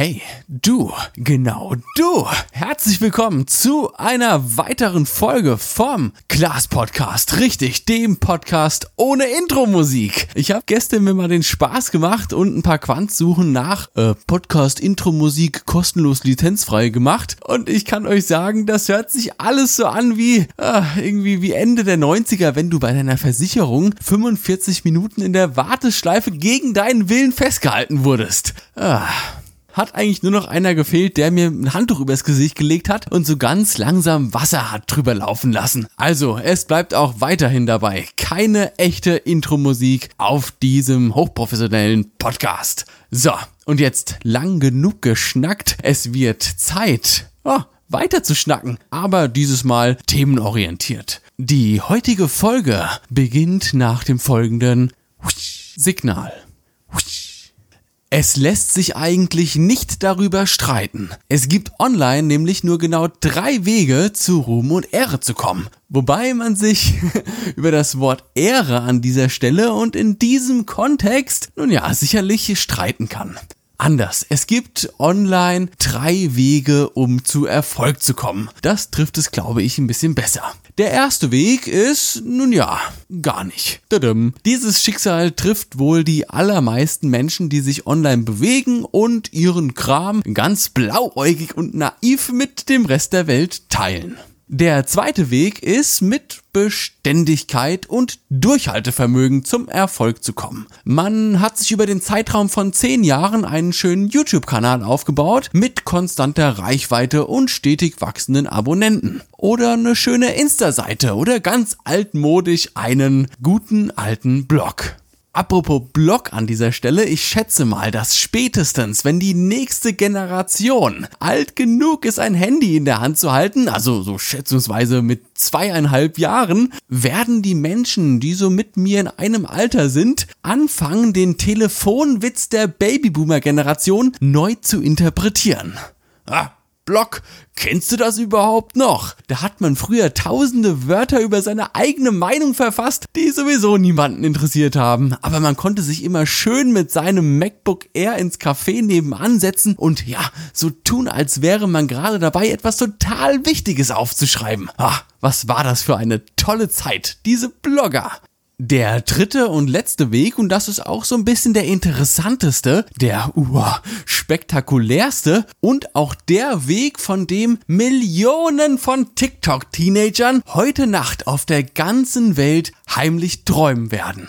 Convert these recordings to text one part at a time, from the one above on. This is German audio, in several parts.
Hey, du, genau du. Herzlich willkommen zu einer weiteren Folge vom Klaas Podcast. Richtig, dem Podcast ohne Intro-Musik. Ich habe gestern mir mal den Spaß gemacht und ein paar Quantsuchen nach äh, Podcast-Intro-Musik kostenlos lizenzfrei gemacht. Und ich kann euch sagen, das hört sich alles so an wie äh, irgendwie wie Ende der 90er, wenn du bei deiner Versicherung 45 Minuten in der Warteschleife gegen deinen Willen festgehalten wurdest. Ah hat eigentlich nur noch einer gefehlt, der mir ein Handtuch übers Gesicht gelegt hat und so ganz langsam Wasser hat drüber laufen lassen. Also, es bleibt auch weiterhin dabei. Keine echte Intro-Musik auf diesem hochprofessionellen Podcast. So, und jetzt lang genug geschnackt. Es wird Zeit. Oh, weiter zu schnacken, aber dieses Mal themenorientiert. Die heutige Folge beginnt nach dem folgenden Signal. Es lässt sich eigentlich nicht darüber streiten. Es gibt online nämlich nur genau drei Wege zu Ruhm und Ehre zu kommen. Wobei man sich über das Wort Ehre an dieser Stelle und in diesem Kontext nun ja sicherlich streiten kann. Anders. Es gibt online drei Wege, um zu Erfolg zu kommen. Das trifft es, glaube ich, ein bisschen besser. Der erste Weg ist, nun ja, gar nicht. Dadum. Dieses Schicksal trifft wohl die allermeisten Menschen, die sich online bewegen und ihren Kram ganz blauäugig und naiv mit dem Rest der Welt teilen. Der zweite Weg ist mit Beständigkeit und Durchhaltevermögen zum Erfolg zu kommen. Man hat sich über den Zeitraum von zehn Jahren einen schönen YouTube-Kanal aufgebaut mit konstanter Reichweite und stetig wachsenden Abonnenten. Oder eine schöne Insta-Seite oder ganz altmodisch einen guten alten Blog. Apropos Blog an dieser Stelle, ich schätze mal, dass spätestens, wenn die nächste Generation alt genug ist, ein Handy in der Hand zu halten, also so schätzungsweise mit zweieinhalb Jahren, werden die Menschen, die so mit mir in einem Alter sind, anfangen, den Telefonwitz der Babyboomer-Generation neu zu interpretieren. Ah, Blog. Kennst du das überhaupt noch? Da hat man früher tausende Wörter über seine eigene Meinung verfasst, die sowieso niemanden interessiert haben. Aber man konnte sich immer schön mit seinem MacBook Air ins Café nebenan setzen und ja, so tun, als wäre man gerade dabei, etwas total Wichtiges aufzuschreiben. Ah, was war das für eine tolle Zeit, diese Blogger. Der dritte und letzte Weg, und das ist auch so ein bisschen der interessanteste, der uh, spektakulärste und auch der Weg, von dem Millionen von TikTok-Teenagern heute Nacht auf der ganzen Welt heimlich träumen werden.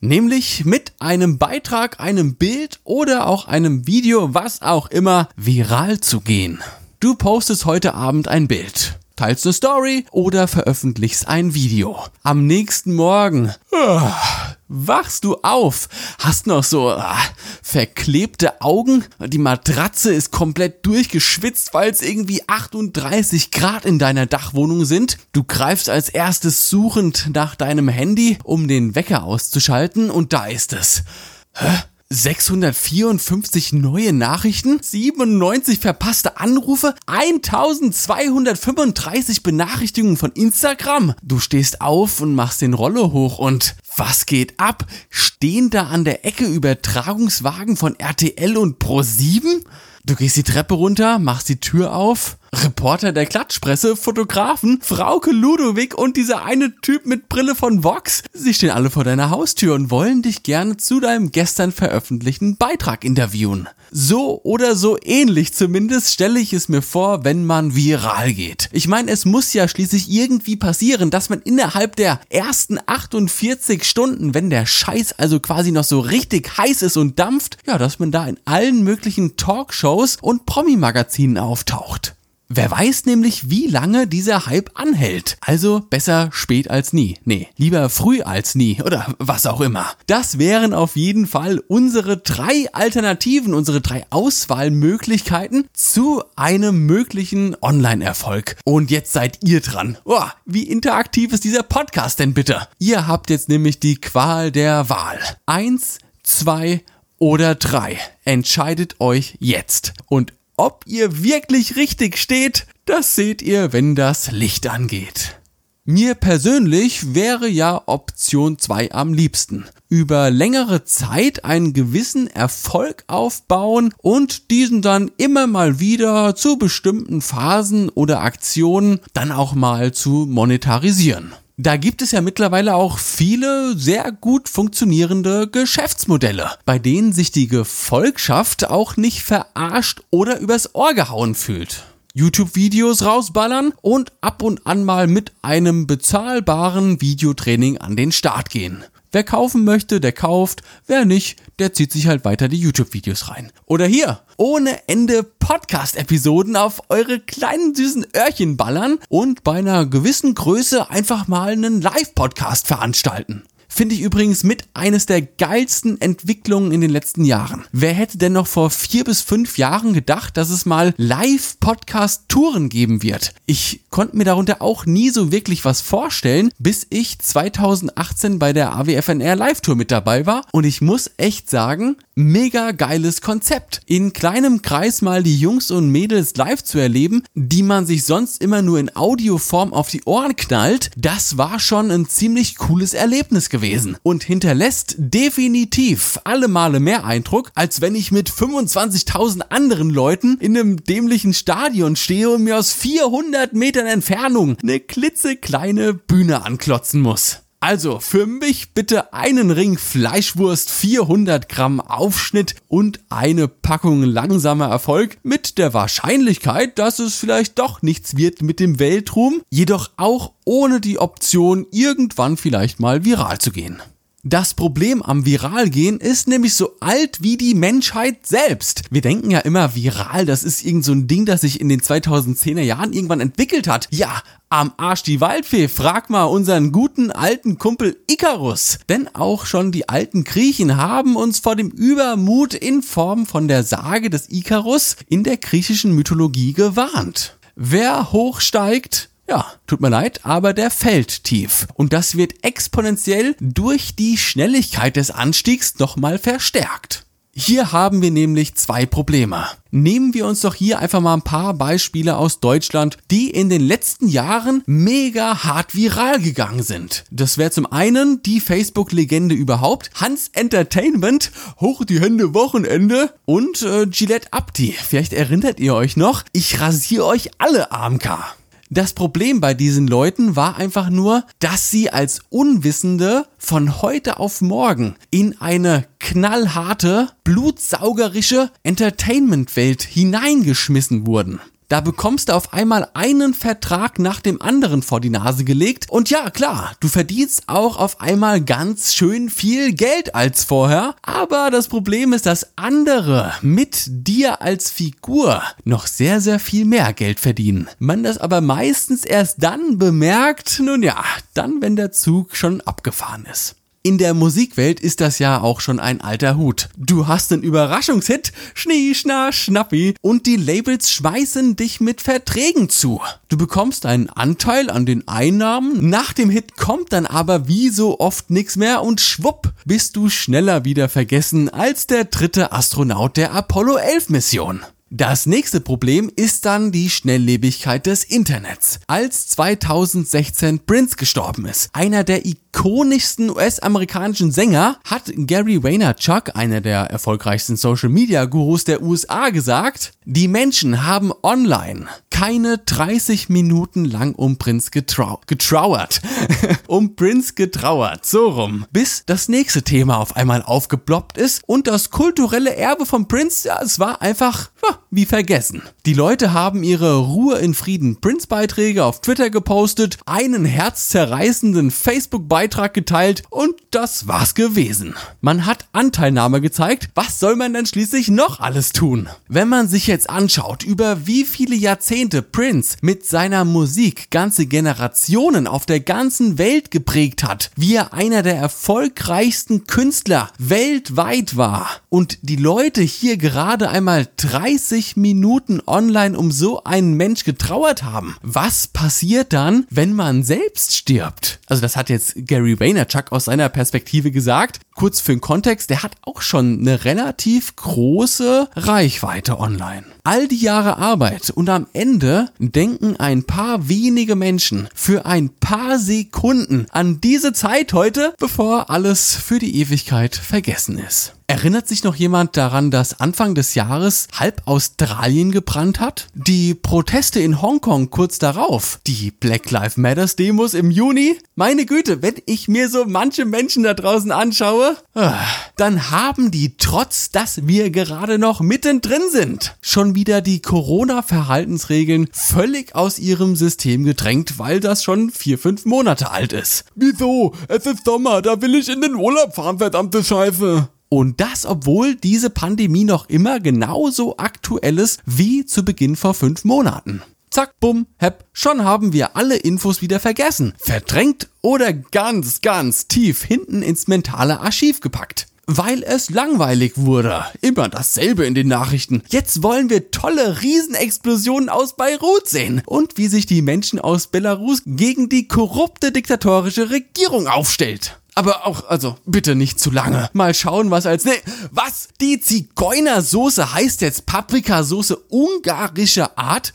Nämlich mit einem Beitrag, einem Bild oder auch einem Video, was auch immer, viral zu gehen. Du postest heute Abend ein Bild teilst eine Story oder veröffentlichst ein Video. Am nächsten Morgen uh, wachst du auf, hast noch so uh, verklebte Augen, die Matratze ist komplett durchgeschwitzt, weil es irgendwie 38 Grad in deiner Dachwohnung sind. Du greifst als erstes suchend nach deinem Handy, um den Wecker auszuschalten und da ist es. Hä? 654 neue Nachrichten, 97 verpasste Anrufe, 1235 Benachrichtigungen von Instagram. Du stehst auf und machst den Rolle hoch und was geht ab? Stehen da an der Ecke Übertragungswagen von RTL und Pro7? Du gehst die Treppe runter, machst die Tür auf. Reporter der Klatschpresse, Fotografen, Frauke Ludowig und dieser eine Typ mit Brille von Vox. Sie stehen alle vor deiner Haustür und wollen dich gerne zu deinem gestern veröffentlichten Beitrag interviewen. So oder so ähnlich zumindest stelle ich es mir vor, wenn man viral geht. Ich meine, es muss ja schließlich irgendwie passieren, dass man innerhalb der ersten 48 Stunden, wenn der Scheiß also quasi noch so richtig heiß ist und dampft, ja, dass man da in allen möglichen Talkshows und Promi-Magazinen auftaucht. Wer weiß nämlich, wie lange dieser Hype anhält. Also besser spät als nie. Nee, lieber früh als nie oder was auch immer. Das wären auf jeden Fall unsere drei Alternativen, unsere drei Auswahlmöglichkeiten zu einem möglichen Online-Erfolg. Und jetzt seid ihr dran. Oh, wie interaktiv ist dieser Podcast denn bitte? Ihr habt jetzt nämlich die Qual der Wahl. Eins, zwei oder drei. Entscheidet euch jetzt. Und ob ihr wirklich richtig steht, das seht ihr, wenn das Licht angeht. Mir persönlich wäre ja Option 2 am liebsten. Über längere Zeit einen gewissen Erfolg aufbauen und diesen dann immer mal wieder zu bestimmten Phasen oder Aktionen dann auch mal zu monetarisieren. Da gibt es ja mittlerweile auch viele sehr gut funktionierende Geschäftsmodelle, bei denen sich die Gefolgschaft auch nicht verarscht oder übers Ohr gehauen fühlt. YouTube-Videos rausballern und ab und an mal mit einem bezahlbaren Videotraining an den Start gehen. Wer kaufen möchte, der kauft. Wer nicht, der zieht sich halt weiter die YouTube-Videos rein. Oder hier, ohne Ende Podcast-Episoden auf eure kleinen süßen Öhrchen ballern und bei einer gewissen Größe einfach mal einen Live-Podcast veranstalten. Finde ich übrigens mit eines der geilsten Entwicklungen in den letzten Jahren. Wer hätte denn noch vor vier bis fünf Jahren gedacht, dass es mal Live-Podcast-Touren geben wird? Ich konnte mir darunter auch nie so wirklich was vorstellen, bis ich 2018 bei der AWFNR Live-Tour mit dabei war. Und ich muss echt sagen, mega geiles Konzept. In kleinem Kreis mal die Jungs und Mädels live zu erleben, die man sich sonst immer nur in Audioform auf die Ohren knallt, das war schon ein ziemlich cooles Erlebnis gewesen und hinterlässt definitiv alle Male mehr Eindruck, als wenn ich mit 25.000 anderen Leuten in einem dämlichen Stadion stehe und mir aus 400 Metern Entfernung eine klitzekleine Bühne anklotzen muss. Also für mich bitte einen Ring Fleischwurst, 400 Gramm Aufschnitt und eine Packung langsamer Erfolg mit der Wahrscheinlichkeit, dass es vielleicht doch nichts wird mit dem Weltruhm, jedoch auch ohne die Option irgendwann vielleicht mal viral zu gehen. Das Problem am Viralgehen ist nämlich so alt wie die Menschheit selbst. Wir denken ja immer, viral, das ist irgend so ein Ding, das sich in den 2010er Jahren irgendwann entwickelt hat. Ja, am Arsch die Waldfee, frag mal unseren guten alten Kumpel Icarus. Denn auch schon die alten Griechen haben uns vor dem Übermut in Form von der Sage des Icarus in der griechischen Mythologie gewarnt. Wer hochsteigt, ja, tut mir leid, aber der fällt tief. Und das wird exponentiell durch die Schnelligkeit des Anstiegs nochmal verstärkt. Hier haben wir nämlich zwei Probleme. Nehmen wir uns doch hier einfach mal ein paar Beispiele aus Deutschland, die in den letzten Jahren mega hart viral gegangen sind. Das wäre zum einen die Facebook-Legende überhaupt, Hans Entertainment, hoch die Hände Wochenende und äh, Gillette Abdi. Vielleicht erinnert ihr euch noch, ich rasiere euch alle AMK. Das Problem bei diesen Leuten war einfach nur, dass sie als Unwissende von heute auf morgen in eine knallharte, blutsaugerische Entertainment-Welt hineingeschmissen wurden. Da bekommst du auf einmal einen Vertrag nach dem anderen vor die Nase gelegt. Und ja, klar, du verdienst auch auf einmal ganz schön viel Geld als vorher. Aber das Problem ist, dass andere mit dir als Figur noch sehr, sehr viel mehr Geld verdienen. Man das aber meistens erst dann bemerkt, nun ja, dann, wenn der Zug schon abgefahren ist. In der Musikwelt ist das ja auch schon ein alter Hut. Du hast einen Überraschungshit, Schnee, Schna, Schnappi, und die Labels schmeißen dich mit Verträgen zu. Du bekommst einen Anteil an den Einnahmen, nach dem Hit kommt dann aber wie so oft nichts mehr und schwupp bist du schneller wieder vergessen als der dritte Astronaut der Apollo 11 Mission. Das nächste Problem ist dann die Schnelllebigkeit des Internets. Als 2016 Prince gestorben ist, einer der ikonischsten US-amerikanischen Sänger, hat Gary Vaynerchuk, einer der erfolgreichsten Social-Media-Gurus der USA, gesagt, die Menschen haben online keine 30 Minuten lang um Prince getrau getrauert. um Prince getrauert. So rum. Bis das nächste Thema auf einmal aufgeploppt ist und das kulturelle Erbe von Prince, ja, es war einfach ja, wie vergessen. Die Leute haben ihre Ruhe in Frieden Prince-Beiträge auf Twitter gepostet, einen herzzerreißenden Facebook-Beitrag geteilt und das war's gewesen. Man hat Anteilnahme gezeigt, was soll man denn schließlich noch alles tun? Wenn man sich jetzt anschaut, über wie viele Jahrzehnte Jahrzehnte Prince mit seiner Musik ganze Generationen auf der ganzen Welt geprägt hat, wie er einer der erfolgreichsten Künstler weltweit war, und die Leute hier gerade einmal 30 Minuten online um so einen Mensch getrauert haben, was passiert dann, wenn man selbst stirbt? Also das hat jetzt Gary Vaynerchuk aus seiner Perspektive gesagt. Kurz für den Kontext, der hat auch schon eine relativ große Reichweite online. All die Jahre Arbeit und am Ende denken ein paar wenige Menschen für ein paar Sekunden an diese Zeit heute, bevor alles für die Ewigkeit vergessen ist. Erinnert sich noch jemand daran, dass Anfang des Jahres halb Australien gebrannt hat? Die Proteste in Hongkong kurz darauf? Die Black Lives Matters Demos im Juni? Meine Güte, wenn ich mir so manche Menschen da draußen anschaue, ah, dann haben die trotz, dass wir gerade noch mittendrin sind, schon wieder die Corona-Verhaltensregeln völlig aus ihrem System gedrängt, weil das schon vier, fünf Monate alt ist. Wieso? Es ist Sommer, da will ich in den Urlaub fahren, verdammte Scheiße. Und das, obwohl diese Pandemie noch immer genauso aktuell ist wie zu Beginn vor fünf Monaten. Zack, bumm, hepp, schon haben wir alle Infos wieder vergessen, verdrängt oder ganz, ganz tief hinten ins mentale Archiv gepackt. Weil es langweilig wurde. Immer dasselbe in den Nachrichten. Jetzt wollen wir tolle Riesenexplosionen aus Beirut sehen. Und wie sich die Menschen aus Belarus gegen die korrupte diktatorische Regierung aufstellt. Aber auch, also, bitte nicht zu lange. Mal schauen, was als, nee, was? Die Zigeunersoße heißt jetzt Paprikasoße ungarischer Art?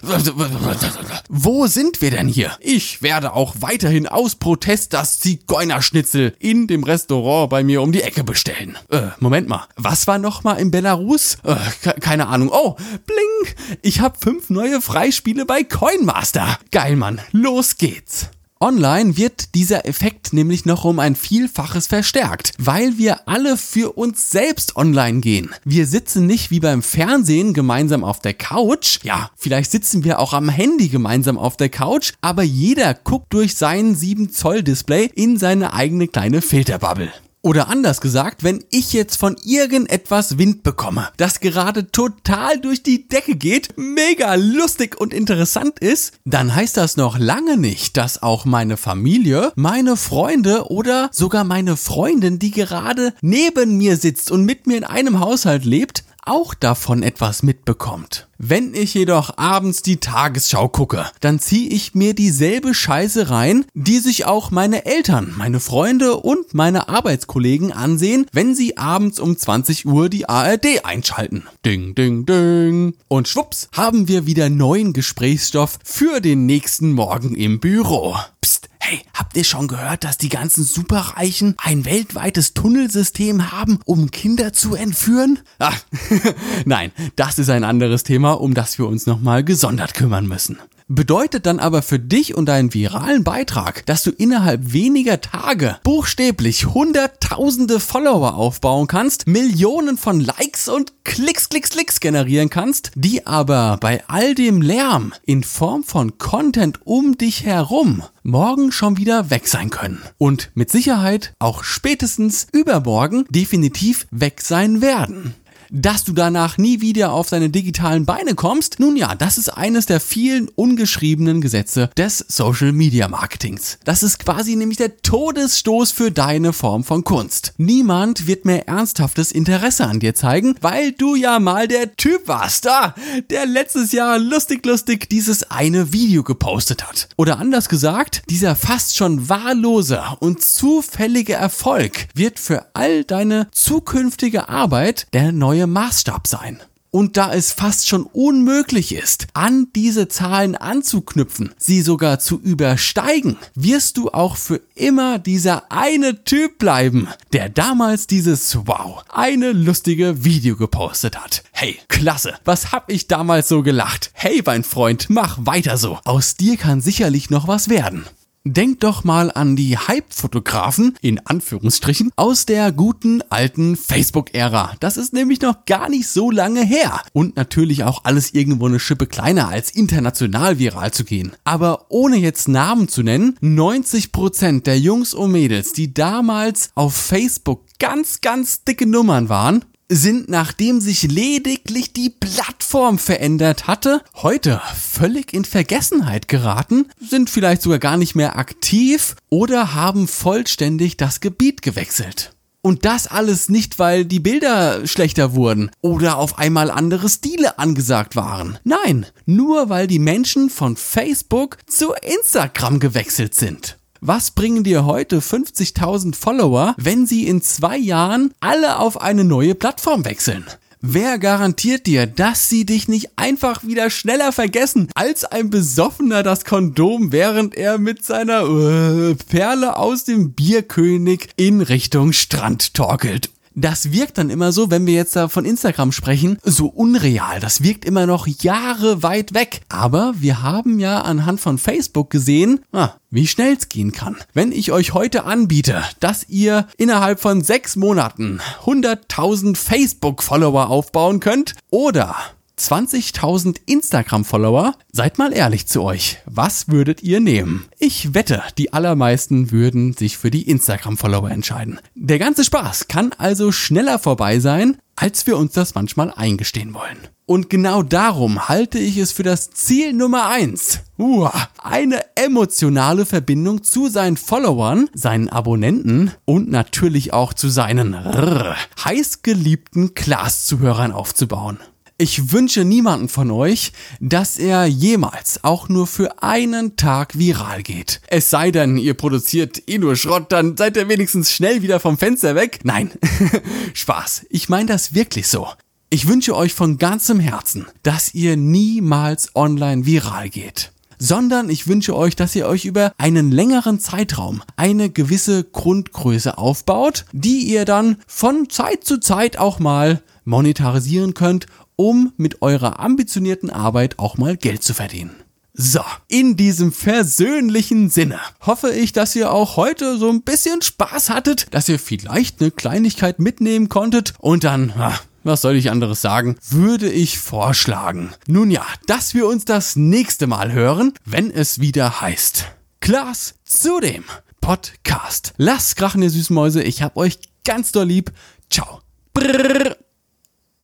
Wo sind wir denn hier? Ich werde auch weiterhin aus Protest das Zigeunerschnitzel in dem Restaurant bei mir um die Ecke bestellen. Äh, Moment mal. Was war nochmal in Belarus? Äh, keine Ahnung. Oh, bling! Ich habe fünf neue Freispiele bei Coinmaster. Geil, Mann. Los geht's. Online wird dieser Effekt nämlich noch um ein Vielfaches verstärkt, weil wir alle für uns selbst online gehen. Wir sitzen nicht wie beim Fernsehen gemeinsam auf der Couch. Ja, vielleicht sitzen wir auch am Handy gemeinsam auf der Couch, aber jeder guckt durch sein 7 Zoll Display in seine eigene kleine Filterbubble. Oder anders gesagt, wenn ich jetzt von irgendetwas Wind bekomme, das gerade total durch die Decke geht, mega lustig und interessant ist, dann heißt das noch lange nicht, dass auch meine Familie, meine Freunde oder sogar meine Freundin, die gerade neben mir sitzt und mit mir in einem Haushalt lebt, auch davon etwas mitbekommt. Wenn ich jedoch abends die Tagesschau gucke, dann ziehe ich mir dieselbe Scheiße rein, die sich auch meine Eltern, meine Freunde und meine Arbeitskollegen ansehen, wenn sie abends um 20 Uhr die ARD einschalten. Ding, ding, ding. Und schwupps, haben wir wieder neuen Gesprächsstoff für den nächsten Morgen im Büro. Psst, hey, habt ihr schon gehört, dass die ganzen Superreichen ein weltweites Tunnelsystem haben, um Kinder zu entführen? Ach, nein, das ist ein anderes Thema, um das wir uns nochmal gesondert kümmern müssen. Bedeutet dann aber für dich und deinen viralen Beitrag, dass du innerhalb weniger Tage buchstäblich hunderttausende Follower aufbauen kannst, Millionen von Likes und Klicks, Klicks, Klicks generieren kannst, die aber bei all dem Lärm in Form von Content um dich herum morgen schon wieder weg sein können. Und mit Sicherheit auch spätestens übermorgen definitiv weg sein werden dass du danach nie wieder auf deine digitalen Beine kommst? Nun ja, das ist eines der vielen ungeschriebenen Gesetze des Social Media Marketings. Das ist quasi nämlich der Todesstoß für deine Form von Kunst. Niemand wird mehr ernsthaftes Interesse an dir zeigen, weil du ja mal der Typ warst, da, der letztes Jahr lustig lustig dieses eine Video gepostet hat. Oder anders gesagt, dieser fast schon wahllose und zufällige Erfolg wird für all deine zukünftige Arbeit der neue neue Maßstab sein. Und da es fast schon unmöglich ist, an diese Zahlen anzuknüpfen, sie sogar zu übersteigen, wirst du auch für immer dieser eine Typ bleiben, der damals dieses Wow, eine lustige Video gepostet hat. Hey, klasse, was hab ich damals so gelacht? Hey, mein Freund, mach weiter so. Aus dir kann sicherlich noch was werden. Denk doch mal an die Hype-Fotografen, in Anführungsstrichen, aus der guten alten Facebook-Ära. Das ist nämlich noch gar nicht so lange her. Und natürlich auch alles irgendwo eine Schippe kleiner als international viral zu gehen. Aber ohne jetzt Namen zu nennen, 90% der Jungs und Mädels, die damals auf Facebook ganz, ganz dicke Nummern waren, sind, nachdem sich lediglich die Plattform verändert hatte, heute völlig in Vergessenheit geraten, sind vielleicht sogar gar nicht mehr aktiv oder haben vollständig das Gebiet gewechselt. Und das alles nicht, weil die Bilder schlechter wurden oder auf einmal andere Stile angesagt waren. Nein, nur weil die Menschen von Facebook zu Instagram gewechselt sind. Was bringen dir heute 50.000 Follower, wenn sie in zwei Jahren alle auf eine neue Plattform wechseln? Wer garantiert dir, dass sie dich nicht einfach wieder schneller vergessen als ein Besoffener das Kondom, während er mit seiner äh, Perle aus dem Bierkönig in Richtung Strand torkelt? Das wirkt dann immer so, wenn wir jetzt da von Instagram sprechen, so unreal. Das wirkt immer noch Jahre weit weg. Aber wir haben ja anhand von Facebook gesehen, ah, wie schnell es gehen kann. Wenn ich euch heute anbiete, dass ihr innerhalb von sechs Monaten 100.000 Facebook-Follower aufbauen könnt oder 20.000 Instagram-Follower. Seid mal ehrlich zu euch. Was würdet ihr nehmen? Ich wette, die allermeisten würden sich für die Instagram-Follower entscheiden. Der ganze Spaß kann also schneller vorbei sein, als wir uns das manchmal eingestehen wollen. Und genau darum halte ich es für das Ziel Nummer eins. Eine emotionale Verbindung zu seinen Followern, seinen Abonnenten und natürlich auch zu seinen heißgeliebten Class-Zuhörern aufzubauen. Ich wünsche niemanden von euch, dass er jemals auch nur für einen Tag viral geht. Es sei denn, ihr produziert eh nur Schrott, dann seid ihr wenigstens schnell wieder vom Fenster weg. Nein, Spaß. Ich meine das wirklich so. Ich wünsche euch von ganzem Herzen, dass ihr niemals online viral geht sondern ich wünsche euch, dass ihr euch über einen längeren Zeitraum eine gewisse Grundgröße aufbaut, die ihr dann von Zeit zu Zeit auch mal monetarisieren könnt um mit eurer ambitionierten Arbeit auch mal Geld zu verdienen. So, in diesem versöhnlichen Sinne hoffe ich, dass ihr auch heute so ein bisschen Spaß hattet, dass ihr vielleicht eine Kleinigkeit mitnehmen konntet und dann, was soll ich anderes sagen, würde ich vorschlagen. Nun ja, dass wir uns das nächste Mal hören, wenn es wieder heißt. Klaas zu dem Podcast. Lasst krachen, ihr süßen Mäuse, ich hab euch ganz doll lieb. Ciao. Brrr.